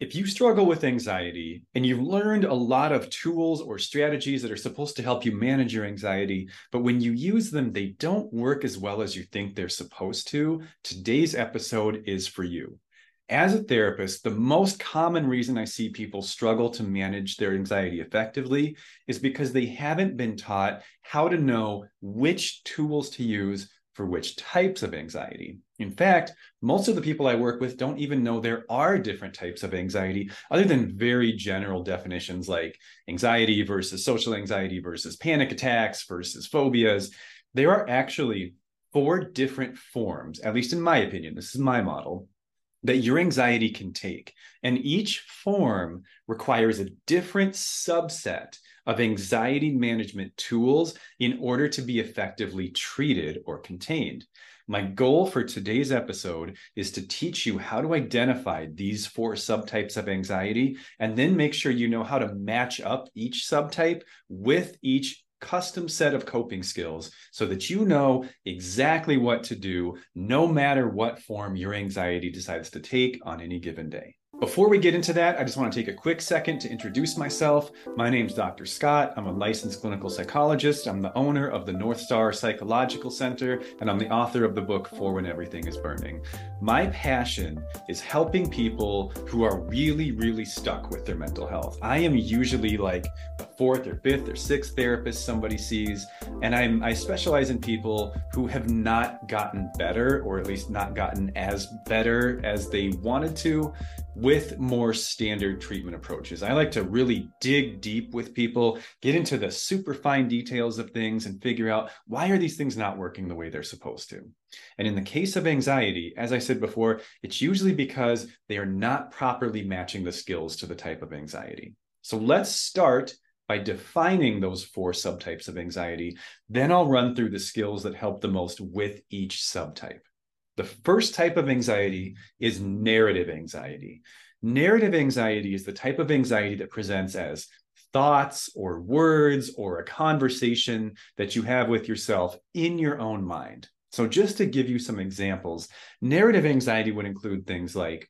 if you struggle with anxiety and you've learned a lot of tools or strategies that are supposed to help you manage your anxiety, but when you use them, they don't work as well as you think they're supposed to, today's episode is for you. As a therapist, the most common reason I see people struggle to manage their anxiety effectively is because they haven't been taught how to know which tools to use for which types of anxiety. In fact, most of the people I work with don't even know there are different types of anxiety, other than very general definitions like anxiety versus social anxiety versus panic attacks versus phobias. There are actually four different forms, at least in my opinion, this is my model, that your anxiety can take. And each form requires a different subset of anxiety management tools in order to be effectively treated or contained. My goal for today's episode is to teach you how to identify these four subtypes of anxiety and then make sure you know how to match up each subtype with each custom set of coping skills so that you know exactly what to do no matter what form your anxiety decides to take on any given day. Before we get into that, I just want to take a quick second to introduce myself. My name is Dr. Scott. I'm a licensed clinical psychologist. I'm the owner of the North Star Psychological Center, and I'm the author of the book For When Everything is Burning. My passion is helping people who are really, really stuck with their mental health. I am usually like the fourth or fifth or sixth therapist somebody sees, and I'm I specialize in people who have not gotten better, or at least not gotten as better as they wanted to with more standard treatment approaches. I like to really dig deep with people, get into the super fine details of things and figure out why are these things not working the way they're supposed to. And in the case of anxiety, as I said before, it's usually because they are not properly matching the skills to the type of anxiety. So let's start by defining those four subtypes of anxiety. Then I'll run through the skills that help the most with each subtype. The first type of anxiety is narrative anxiety. Narrative anxiety is the type of anxiety that presents as thoughts or words or a conversation that you have with yourself in your own mind. So, just to give you some examples, narrative anxiety would include things like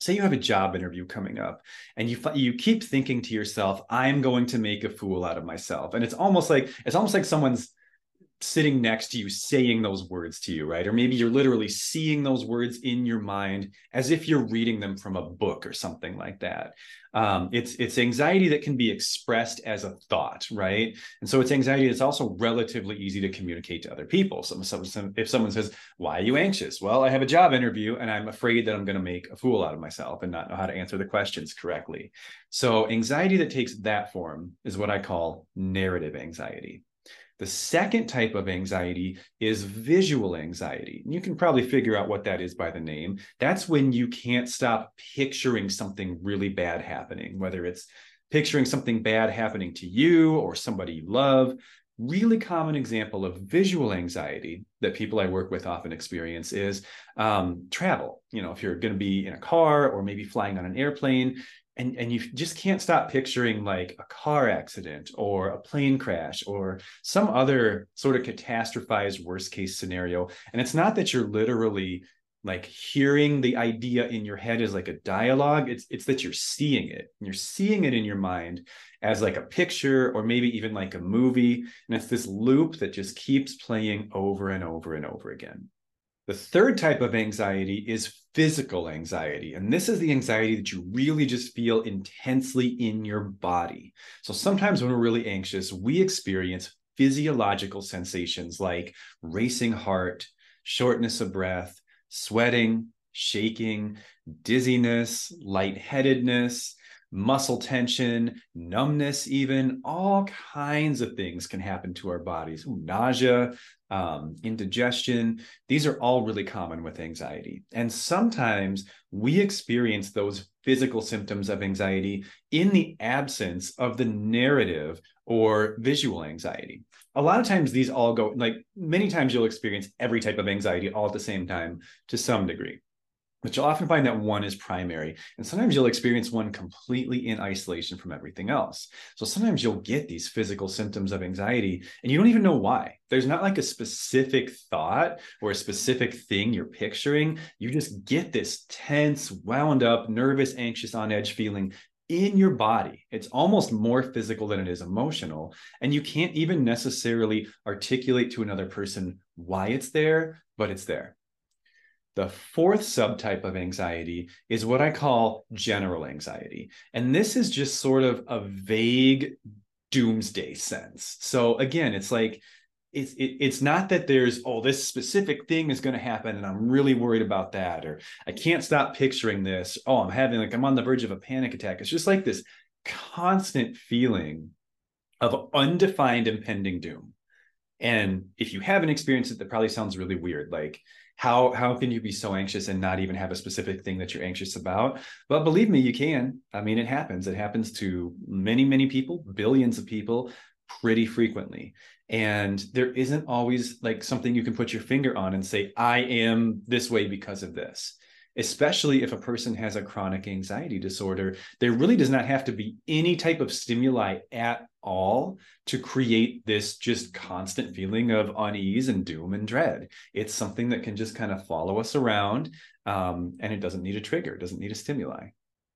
say you have a job interview coming up and you you keep thinking to yourself i'm going to make a fool out of myself and it's almost like it's almost like someone's sitting next to you saying those words to you, right? Or maybe you're literally seeing those words in your mind as if you're reading them from a book or something like that. Um, it's it's anxiety that can be expressed as a thought, right? And so it's anxiety that's also relatively easy to communicate to other people. So, if someone says, "Why are you anxious?" Well, I have a job interview and I'm afraid that I'm going to make a fool out of myself and not know how to answer the questions correctly. So anxiety that takes that form is what I call narrative anxiety. The second type of anxiety is visual anxiety. You can probably figure out what that is by the name. That's when you can't stop picturing something really bad happening, whether it's picturing something bad happening to you or somebody you love. Really common example of visual anxiety that people I work with often experience is um, travel. You know, if you're going to be in a car or maybe flying on an airplane, and and you just can't stop picturing like a car accident or a plane crash or some other sort of catastrophized worst case scenario. And it's not that you're literally like hearing the idea in your head as like a dialogue. It's it's that you're seeing it. And you're seeing it in your mind as like a picture or maybe even like a movie. And it's this loop that just keeps playing over and over and over again the third type of anxiety is physical anxiety. And this is the anxiety that you really just feel intensely in your body. So sometimes when we're really anxious, we experience physiological sensations like racing heart, shortness of breath, sweating, shaking, dizziness, lightheadedness, muscle tension, numbness, even all kinds of things can happen to our bodies. Ooh, nausea, um, indigestion. These are all really common with anxiety. And sometimes we experience those physical symptoms of anxiety in the absence of the narrative or visual anxiety. A lot of times, these all go like many times you'll experience every type of anxiety all at the same time to some degree. But you'll often find that one is primary. And sometimes you'll experience one completely in isolation from everything else. So sometimes you'll get these physical symptoms of anxiety and you don't even know why. There's not like a specific thought or a specific thing you're picturing. You just get this tense, wound up, nervous, anxious, on edge feeling in your body. It's almost more physical than it is emotional. And you can't even necessarily articulate to another person why it's there, but it's there. The fourth subtype of anxiety is what I call general anxiety. And this is just sort of a vague doomsday sense. So again, it's like it's it, it's not that there's oh this specific thing is going to happen and I'm really worried about that or I can't stop picturing this. Oh, I'm having like I'm on the verge of a panic attack. It's just like this constant feeling of undefined impending doom. And if you haven't experienced it, that probably sounds really weird. Like how how can you be so anxious and not even have a specific thing that you're anxious about? But believe me you can. I mean it happens. It happens to many many people billions of people pretty frequently. And there isn't always like something you can put your finger on and say i am this way because of this especially if a person has a chronic anxiety disorder, there really does not have to be any type of stimuli at all to create this just constant feeling of unease and doom and dread. It's something that can just kind of follow us around um, and it doesn't need a trigger, doesn't need a stimuli.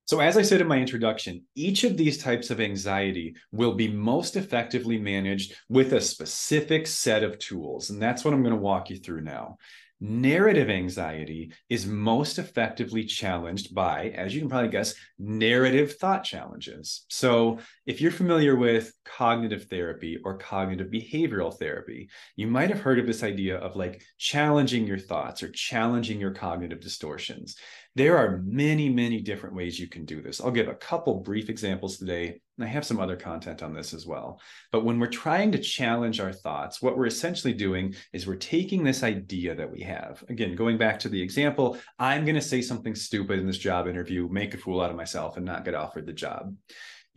So, as I said in my introduction, each of these types of anxiety will be most effectively managed with a specific set of tools. And that's what I'm going to walk you through now. Narrative anxiety is most effectively challenged by, as you can probably guess, narrative thought challenges. So, if you're familiar with cognitive therapy or cognitive behavioral therapy, you might have heard of this idea of like challenging your thoughts or challenging your cognitive distortions. There are many, many different ways you can do this. I'll give a couple brief examples today, and I have some other content on this as well. But when we're trying to challenge our thoughts, what we're essentially doing is we're taking this idea that we have. Again, going back to the example, I'm going to say something stupid in this job interview, make a fool out of myself, and not get offered the job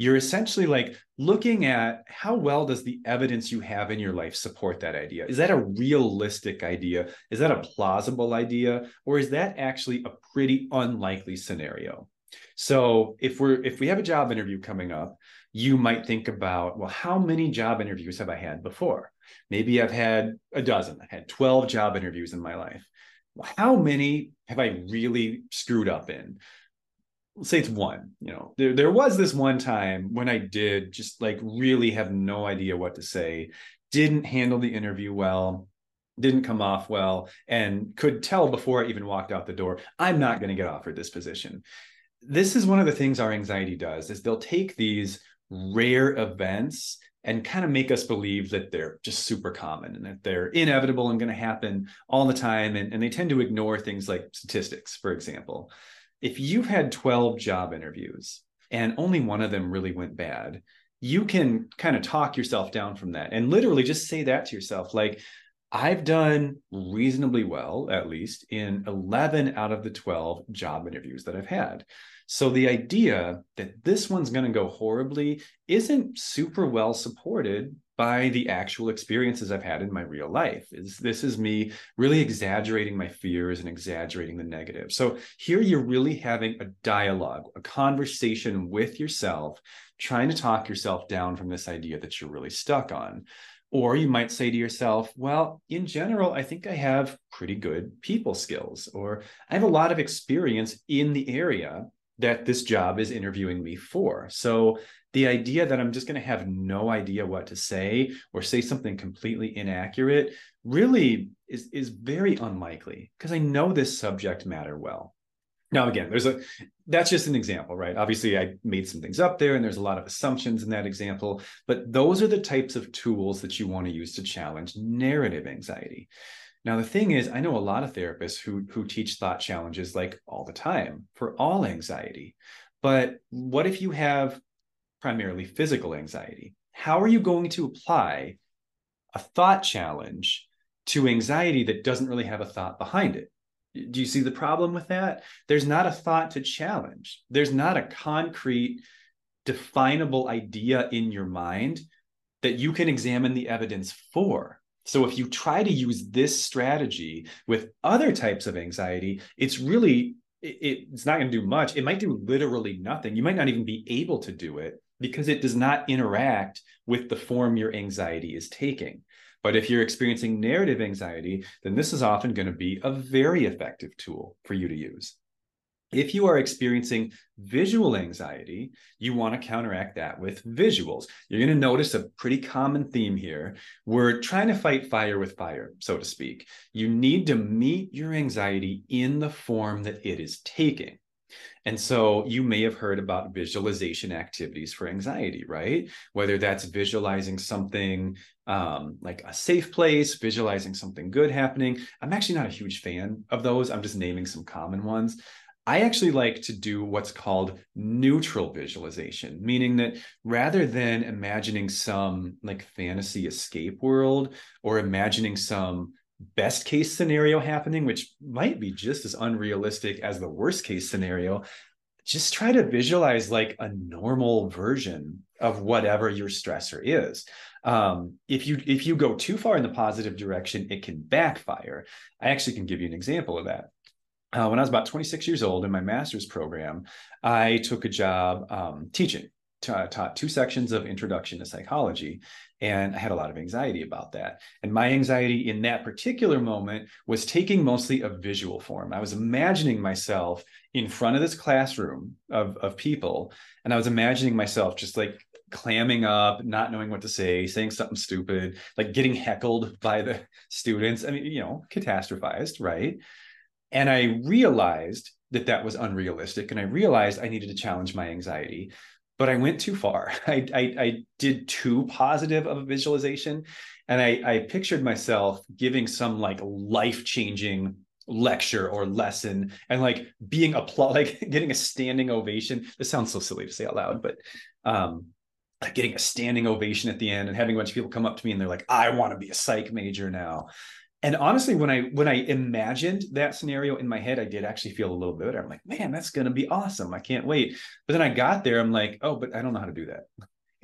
you're essentially like looking at how well does the evidence you have in your life support that idea? Is that a realistic idea? Is that a plausible idea? Or is that actually a pretty unlikely scenario? So if we're if we have a job interview coming up you might think about well how many job interviews have i had before? Maybe i've had a dozen. I had 12 job interviews in my life. How many have i really screwed up in say it's one you know there, there was this one time when i did just like really have no idea what to say didn't handle the interview well didn't come off well and could tell before i even walked out the door i'm not going to get offered this position. This is one of the things our anxiety does is they'll take these rare events and kind of make us believe that they're just super common and that they're inevitable and going to happen all the time and, and they tend to ignore things like statistics for example if you've had 12 job interviews and only one of them really went bad, you can kind of talk yourself down from that and literally just say that to yourself like, I've done reasonably well, at least in 11 out of the 12 job interviews that I've had. So the idea that this one's going to go horribly isn't super well supported by the actual experiences I've had in my real life. Is this is me really exaggerating my fears and exaggerating the negative. So here you're really having a dialogue, a conversation with yourself, trying to talk yourself down from this idea that you're really stuck on. Or you might say to yourself, well, in general, I think I have pretty good people skills, or I have a lot of experience in the area that this job is interviewing me for. So the idea that I'm just going to have no idea what to say or say something completely inaccurate really is, is very unlikely because I know this subject matter well. Now, again, there's a that's just an example, right? Obviously, I made some things up there and there's a lot of assumptions in that example, but those are the types of tools that you want to use to challenge narrative anxiety. Now, the thing is, I know a lot of therapists who who teach thought challenges like all the time for all anxiety. But what if you have primarily physical anxiety? How are you going to apply a thought challenge to anxiety that doesn't really have a thought behind it? Do you see the problem with that? There's not a thought to challenge. There's not a concrete, definable idea in your mind that you can examine the evidence for. So if you try to use this strategy with other types of anxiety, it's really it, it's not going to do much. It might do literally nothing. You might not even be able to do it because it does not interact with the form your anxiety is taking. But if you're experiencing narrative anxiety, then this is often going to be a very effective tool for you to use. If you are experiencing visual anxiety, you want to counteract that with visuals. You're going to notice a pretty common theme here. We're trying to fight fire with fire, so to speak. You need to meet your anxiety in the form that it is taking. And so you may have heard about visualization activities for anxiety, right? Whether that's visualizing something um, like a safe place, visualizing something good happening. I'm actually not a huge fan of those. I'm just naming some common ones. I actually like to do what's called neutral visualization, meaning that rather than imagining some like fantasy escape world or imagining some best case scenario happening, which might be just as unrealistic as the worst case scenario, just try to visualize like a normal version of whatever your stressor is. Um, if you if you go too far in the positive direction, it can backfire. I actually can give you an example of that. Uh, when I was about 26 years old in my master's program, I took a job um, teaching taught two sections of introduction to psychology and i had a lot of anxiety about that. And my anxiety in that particular moment was taking mostly a visual form. I was imagining myself in front of this classroom of, of people and i was imagining myself just like clamming up not knowing what to say saying something stupid like getting heckled by the students. I mean you know catastrophized right? And i realized that that was unrealistic and i realized i needed to challenge my anxiety but I went too far. I, I, I did too positive of a visualization, and I, I pictured myself giving some like life changing lecture or lesson and like being applaud like getting a standing ovation this sounds so silly to say out loud but um like getting a standing ovation at the end and having a bunch of people come up to me and they're like i want to be a psych major now and honestly when i when i imagined that scenario in my head i did actually feel a little bit better. I'm like man that's going to be awesome. I can't wait. But then i got there i'm like oh but i don't know how to do that.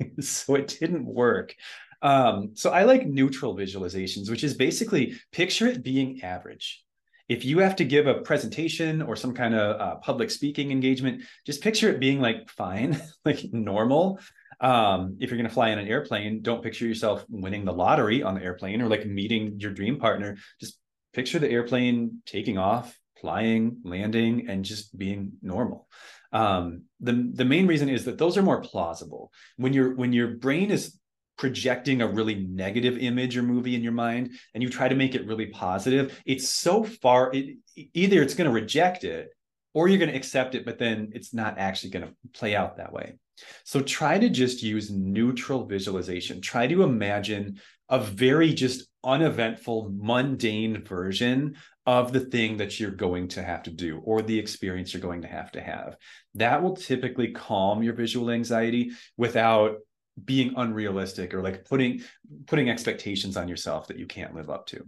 So it didn't work. Um, so i like neutral visualizations which is basically picture it being average. If you have to give a presentation or some kind of uh, public speaking engagement just picture it being like fine like normal um, if you're going to fly in an airplane, don't picture yourself winning the lottery on the airplane or like meeting your dream partner. Just picture the airplane taking off, flying, landing, and just being normal. Um, the the main reason is that those are more plausible. When your when your brain is projecting a really negative image or movie in your mind and you try to make it really positive it's so far it, either it's going to reject it or you're going to accept it but then it's not actually going to play out that way so try to just use neutral visualization. Try to imagine a very just uneventful, mundane version of the thing that you're going to have to do or the experience you're going to have to have. That will typically calm your visual anxiety without being unrealistic or like putting putting expectations on yourself that you can't live up to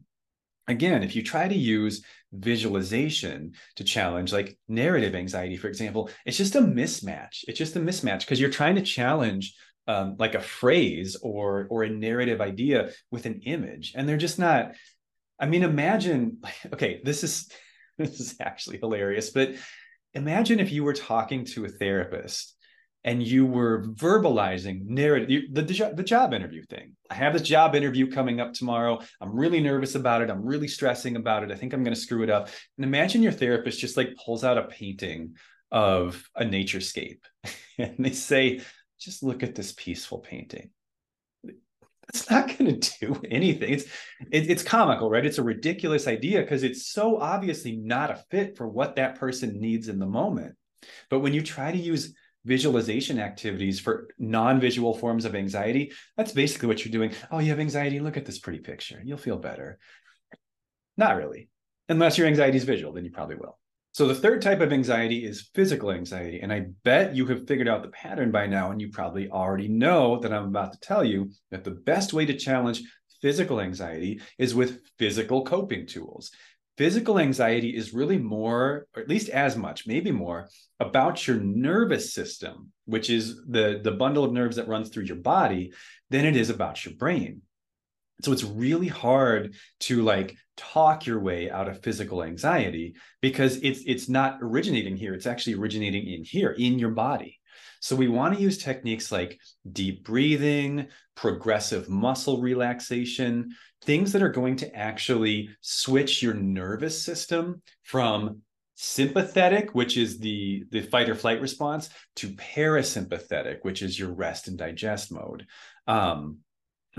again, if you try to use visualization to challenge like narrative anxiety, for example, it's just a mismatch. It's just a mismatch because you're trying to challenge um, like a phrase or or a narrative idea with an image, and they're just not. I mean, imagine. Okay, this is this is actually hilarious, but imagine if you were talking to a therapist and you were verbalizing narrative the, the, job interview thing. I have this job interview coming up tomorrow. I'm really nervous about it. I'm really stressing about it. I think i'm going to screw it up. And imagine your therapist just like pulls out a painting of a naturescape and they say just look at this peaceful painting. It's not going to do anything. It's it, it's comical right? It's a ridiculous idea because it's so obviously not a fit for what that person needs in the moment. But when you try to use visualization activities for non-visual forms of anxiety that's basically what you're doing. Oh you have anxiety? Look at this pretty picture. You'll feel better. Not really. Unless your anxiety is visual then you probably will. So the third type of anxiety is physical anxiety and i bet you have figured out the pattern by now and you probably already know that i'm about to tell you that the best way to challenge physical anxiety is with physical coping tools Physical anxiety is really more, or at least as much, maybe more, about your nervous system, which is the, the bundle of nerves that runs through your body, than it is about your brain. So it's really hard to like talk your way out of physical anxiety because it's it's not originating here. It's actually originating in here, in your body. So we want to use techniques like deep breathing, progressive muscle relaxation, things that are going to actually switch your nervous system from sympathetic, which is the, the fight or flight response, to parasympathetic, which is your rest and digest mode. Um,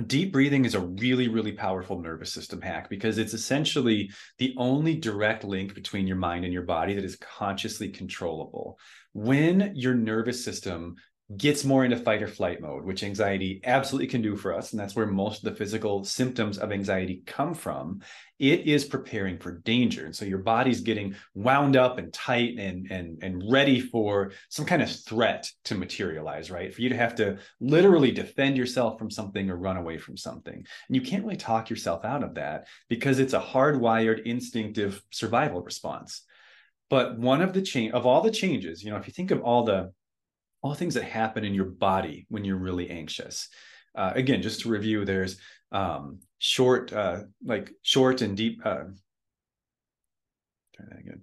deep breathing is a really really powerful nervous system hack because it's essentially the only direct link between your mind and your body that is consciously controllable. When your nervous system gets more into fight or flight mode, which anxiety absolutely can do for us. And that's where most of the physical symptoms of anxiety come from. It is preparing for danger. And so your body's getting wound up and tight and, and, and ready for some kind of threat to materialize, right? For you to have to literally defend yourself from something or run away from something. And you can't really talk yourself out of that because it's a hardwired instinctive survival response. But one of the change of all the changes, you know, if you think of all the all things that happen in your body when you're really anxious. Uh, again, just to review, there's um, short, uh, like short and deep. Uh, try that again.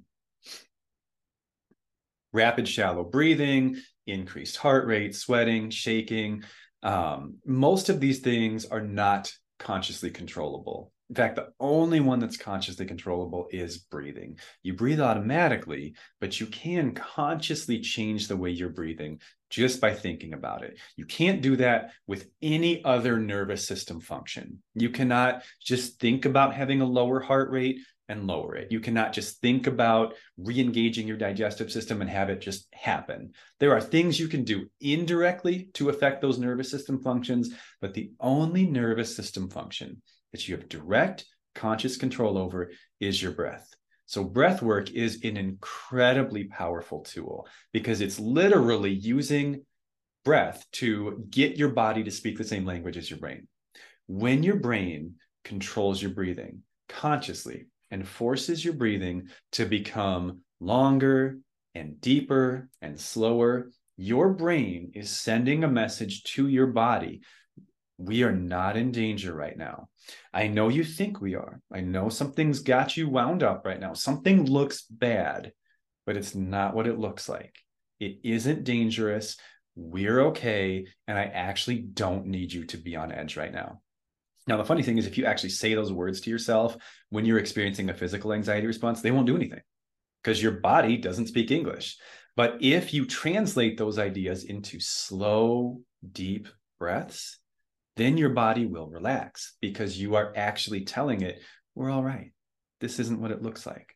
Rapid, shallow breathing, increased heart rate, sweating, shaking. Um, most of these things are not consciously controllable. In fact, the only one that's consciously controllable is breathing. You breathe automatically, but you can consciously change the way you're breathing just by thinking about it. You can't do that with any other nervous system function. You cannot just think about having a lower heart rate and lower it. You cannot just think about re engaging your digestive system and have it just happen. There are things you can do indirectly to affect those nervous system functions, but the only nervous system function that you have direct conscious control over is your breath. So, breath work is an incredibly powerful tool because it's literally using breath to get your body to speak the same language as your brain. When your brain controls your breathing consciously and forces your breathing to become longer and deeper and slower, your brain is sending a message to your body we are not in danger right now. I know you think we are. I know something's got you wound up right now. Something looks bad, but it's not what it looks like. It isn't dangerous. We're okay. And I actually don't need you to be on edge right now. Now, the funny thing is, if you actually say those words to yourself when you're experiencing a physical anxiety response, they won't do anything because your body doesn't speak English. But if you translate those ideas into slow, deep breaths, then your body will relax because you are actually telling it, we're all right. This isn't what it looks like.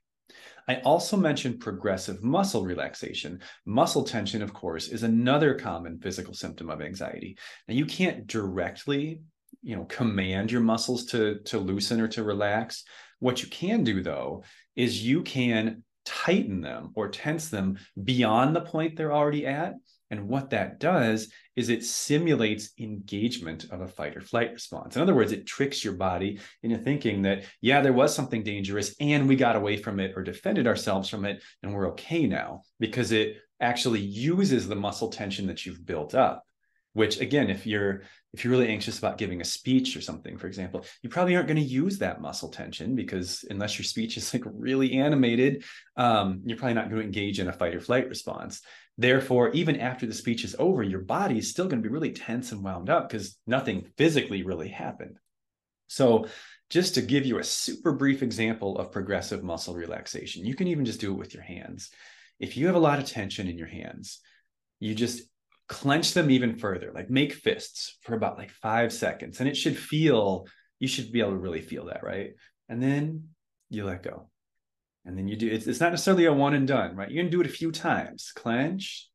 I also mentioned progressive muscle relaxation. Muscle tension, of course, is another common physical symptom of anxiety. Now, you can't directly, you know, command your muscles to, to loosen or to relax. What you can do, though, is you can tighten them or tense them beyond the point they're already at and what that does is it simulates engagement of a fight or flight response. In other words, it tricks your body into thinking that, yeah, there was something dangerous and we got away from it or defended ourselves from it and we're okay now because it actually uses the muscle tension that you've built up which again if you're if you're really anxious about giving a speech or something for example you probably aren't going to use that muscle tension because unless your speech is like really animated um, you're probably not going to engage in a fight or flight response therefore even after the speech is over your body is still going to be really tense and wound up because nothing physically really happened so just to give you a super brief example of progressive muscle relaxation you can even just do it with your hands if you have a lot of tension in your hands you just clench them even further, like make fists for about like five seconds. And it should feel, you should be able to really feel that, right? And then you let go. And then you do, it's, it's not necessarily a one and done, right? You're going to do it a few times. Clench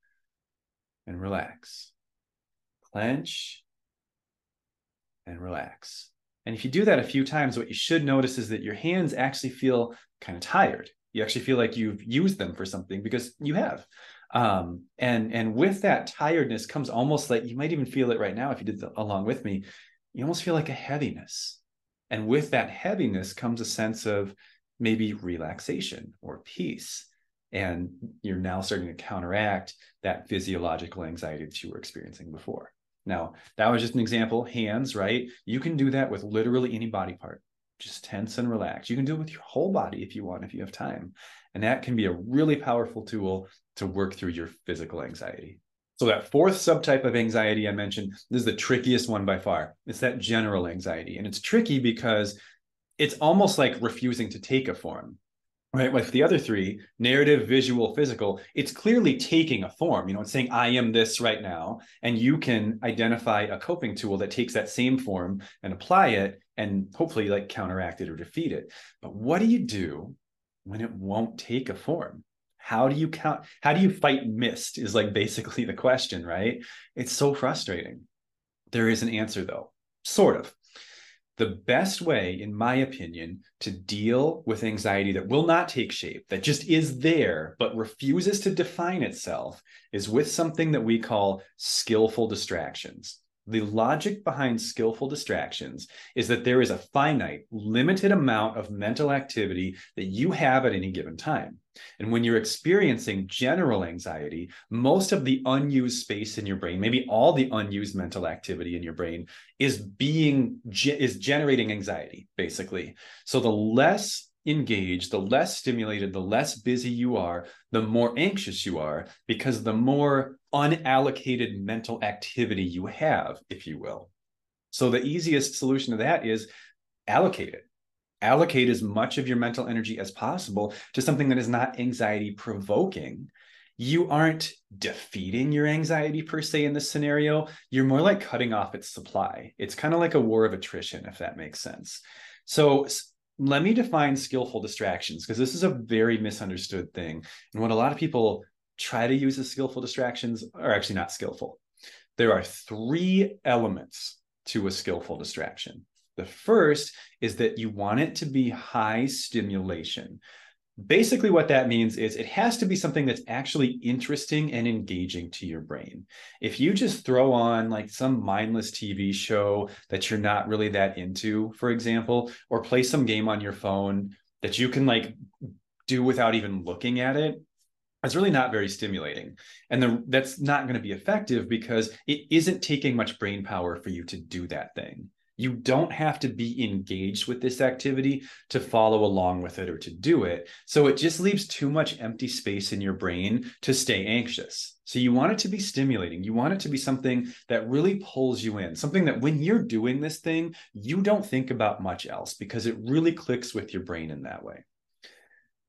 and relax. Clench and relax. And if you do that a few times, what you should notice is that your hands actually feel kind of tired. You actually feel like you've used them for something because you have um, and and with that tiredness comes almost like you might even feel it right now if you did the, along with me you almost feel like a heaviness and with that heaviness comes a sense of maybe relaxation or peace and you're now starting to counteract that physiological anxiety that you were experiencing before Now, that was just an example, hands, right? You can do that with literally any body part. Just tense and relax. You can do it with your whole body if you want, if you have time. And that can be a really powerful tool to work through your physical anxiety. So, that fourth subtype of anxiety I mentioned, this is the trickiest one by far. It's that general anxiety. And it's tricky because it's almost like refusing to take a form right? With the other three narrative visual physical it's clearly taking a form you know it's saying i am this right now and you can identify a coping tool that takes that same form and apply it and hopefully like counteract it or defeat it. But what do you do when it won't take a form? How do you count how do you fight mist is like basically the question right? It's so frustrating. There is an answer though. Sort of the best way, in my opinion, to deal with anxiety that will not take shape, that just is there, but refuses to define itself, is with something that we call skillful distractions. The logic behind skillful distractions is that there is a finite, limited amount of mental activity that you have at any given time. And when you're experiencing general anxiety, most of the unused space in your brain, maybe all the unused mental activity in your brain, is being is generating anxiety, basically. So the less engaged, the less stimulated, the less busy you are, the more anxious you are, because the more unallocated mental activity you have, if you will. So the easiest solution to that is allocate it. Allocate as much of your mental energy as possible to something that is not anxiety provoking. You aren't defeating your anxiety per se in this scenario. You're more like cutting off its supply. It's kind of like a war of attrition, if that makes sense. So let me define skillful distractions because this is a very misunderstood thing. And what a lot of people try to use the skillful distractions are actually not skillful. There are three elements to a skillful distraction. The first is that you want it to be high stimulation. Basically, what that means is it has to be something that's actually interesting and engaging to your brain. If you just throw on like some mindless TV show that you're not really that into, for example, or play some game on your phone that you can like do without even looking at it, it's really not very stimulating. And the, that's not going to be effective because it isn't taking much brain power for you to do that thing. You don't have to be engaged with this activity to follow along with it or to do it. So it just leaves too much empty space in your brain to stay anxious. So you want it to be stimulating. You want it to be something that really pulls you in, something that when you're doing this thing, you don't think about much else because it really clicks with your brain in that way.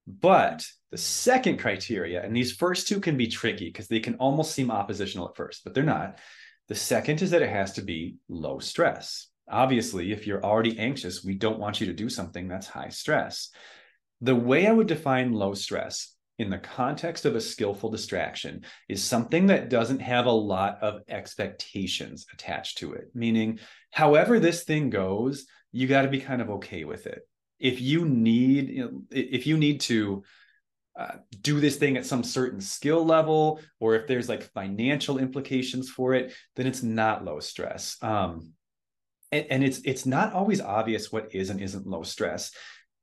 But the second criteria, and these first two can be tricky because they can almost seem oppositional at first, but they're not. The second is that it has to be low stress. Obviously, if you're already anxious, we don't want you to do something that's high stress. The way I would define low stress in the context of a skillful distraction is something that doesn't have a lot of expectations attached to it, meaning, however, this thing goes, you got to be kind of okay with it. If you need, you know, if you need to, uh, do this thing at some certain skill level, or if there's like financial implications for it, then it's not low stress. Um, and, and it's it's not always obvious what is and isn't low stress.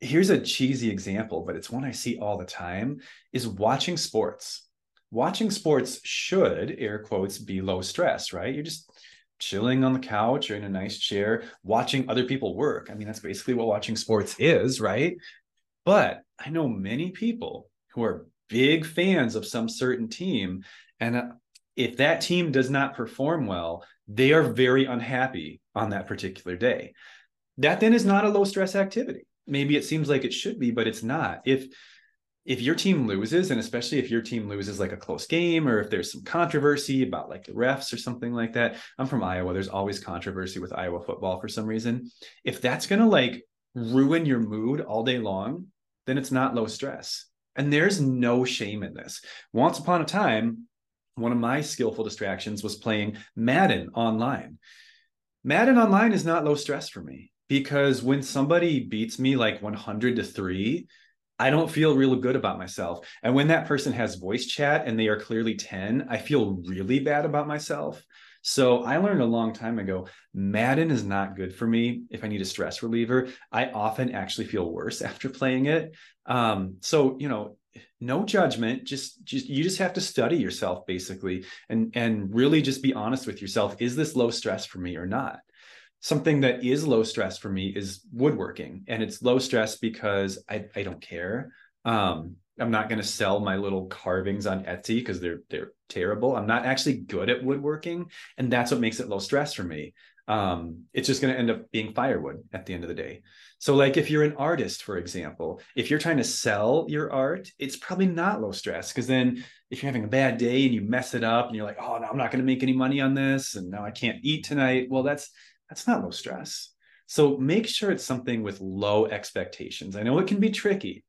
Here's a cheesy example but it's one i see all the time is watching sports. Watching sports should air quotes be low stress right? You're just chilling on the couch or in a nice chair watching other people work i mean that's basically what watching sports is right but i know many people who are big fans of some certain team and uh, if that team does not perform well they are very unhappy on that particular day. That then is not a low stress activity. Maybe it seems like it should be, but it's not. If if your team loses, and especially if your team loses like a close game, or if there's some controversy about like the refs or something like that, I'm from Iowa. There's always controversy with Iowa football for some reason. If that's gonna like ruin your mood all day long, then it's not low stress. And there's no shame in this. Once upon a time, one of my skillful distractions was playing Madden online. Madden online is not low stress for me because when somebody beats me like 100 to 3, I don't feel real good about myself. And when that person has voice chat and they are clearly 10, I feel really bad about myself. So I learned a long time ago Madden is not good for me if I need a stress reliever. I often actually feel worse after playing it. Um, so, you know, no judgment just just you just have to study yourself basically and and really just be honest with yourself is this low stress for me or not something that is low stress for me is woodworking and it's low stress because i, I don't care um, i'm not going to sell my little carvings on etsy because they're they're terrible i'm not actually good at woodworking and that's what makes it low stress for me um, it's just going to end up being firewood at the end of the day. So, like if you're an artist, for example, if you're trying to sell your art, it's probably not low stress because then if you're having a bad day and you mess it up and you're like, oh, no, I'm not going to make any money on this, and now I can't eat tonight. Well, that's that's not low stress. So make sure it's something with low expectations. I know it can be tricky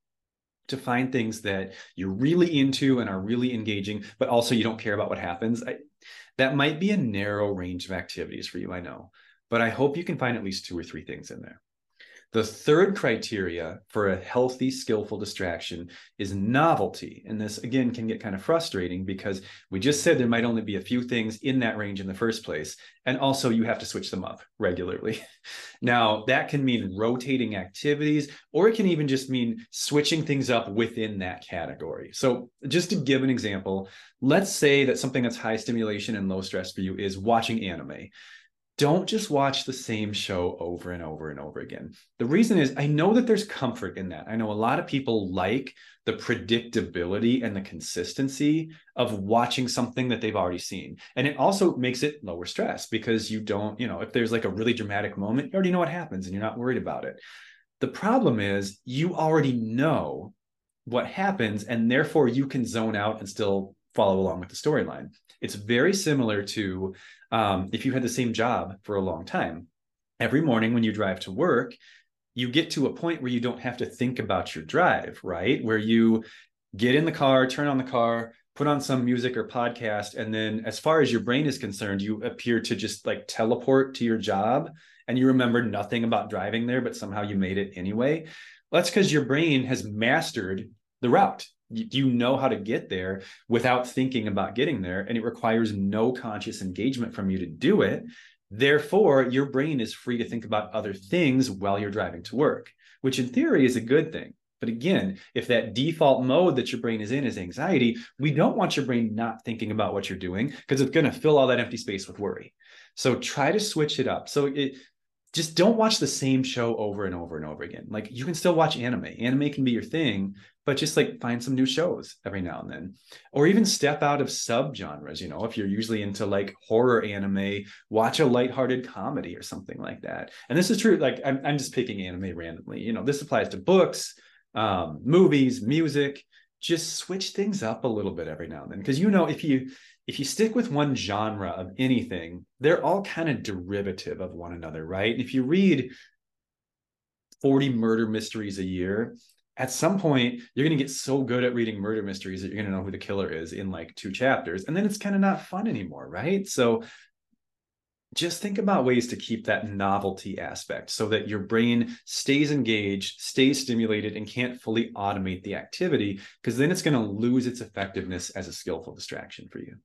to find things that you're really into and are really engaging, but also you don't care about what happens. I, that might be a narrow range of activities for you, I know, but I hope you can find at least two or three things in there. The third criteria for a healthy, skillful distraction is novelty. And this, again, can get kind of frustrating because we just said there might only be a few things in that range in the first place. And also, you have to switch them up regularly. now, that can mean rotating activities, or it can even just mean switching things up within that category. So, just to give an example, let's say that something that's high stimulation and low stress for you is watching anime don't just watch the same show over and over and over again. The reason is I know that there's comfort in that. I know a lot of people like the predictability and the consistency of watching something that they've already seen. And it also makes it lower stress because you don't, you know, if there's like a really dramatic moment, you already know what happens and you're not worried about it. The problem is you already know what happens and therefore you can zone out and still follow along with the storyline. It's very similar to um, if you had the same job for a long time. Every morning when you drive to work, you get to a point where you don't have to think about your drive, right? Where you get in the car, turn on the car, put on some music or podcast, and then as far as your brain is concerned, you appear to just like teleport to your job and you remember nothing about driving there, but somehow you made it anyway. Well, that's because your brain has mastered the route you know how to get there without thinking about getting there? And it requires no conscious engagement from you to do it. Therefore your brain is free to think about other things while you're driving to work which in theory is a good thing. But again if that default mode that your brain is in is anxiety we don't want your brain not thinking about what you're doing because it's going to fill all that empty space with worry. So try to switch it up. So it just don't watch the same show over and over and over again. Like you can still watch anime. Anime can be your thing, but just like find some new shows every now and then. Or even step out of subgenres, you know, if you're usually into like horror anime, watch a lighthearted comedy or something like that. And this is true like I'm I'm just picking anime randomly. You know, this applies to books, um, movies, music. Just switch things up a little bit every now and then because you know if you if you stick with one genre of anything, they're all kind of derivative of one another, right? And if you read 40 murder mysteries a year, at some point you're going to get so good at reading murder mysteries that you're going to know who the killer is in like two chapters. And then it's kind of not fun anymore, right? So just think about ways to keep that novelty aspect so that your brain stays engaged, stays stimulated, and can't fully automate the activity, because then it's going to lose its effectiveness as a skillful distraction for you.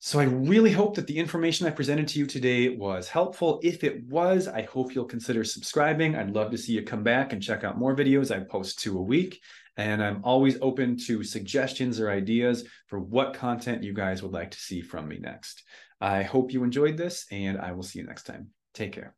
So I really hope that the information I presented to you today was helpful. If it was, I hope you'll consider subscribing. I'd love to see you come back and check out more videos. I post two a week, and I'm always open to suggestions or ideas for what content you guys would like to see from me next. I hope you enjoyed this, and I will see you next time. Take care.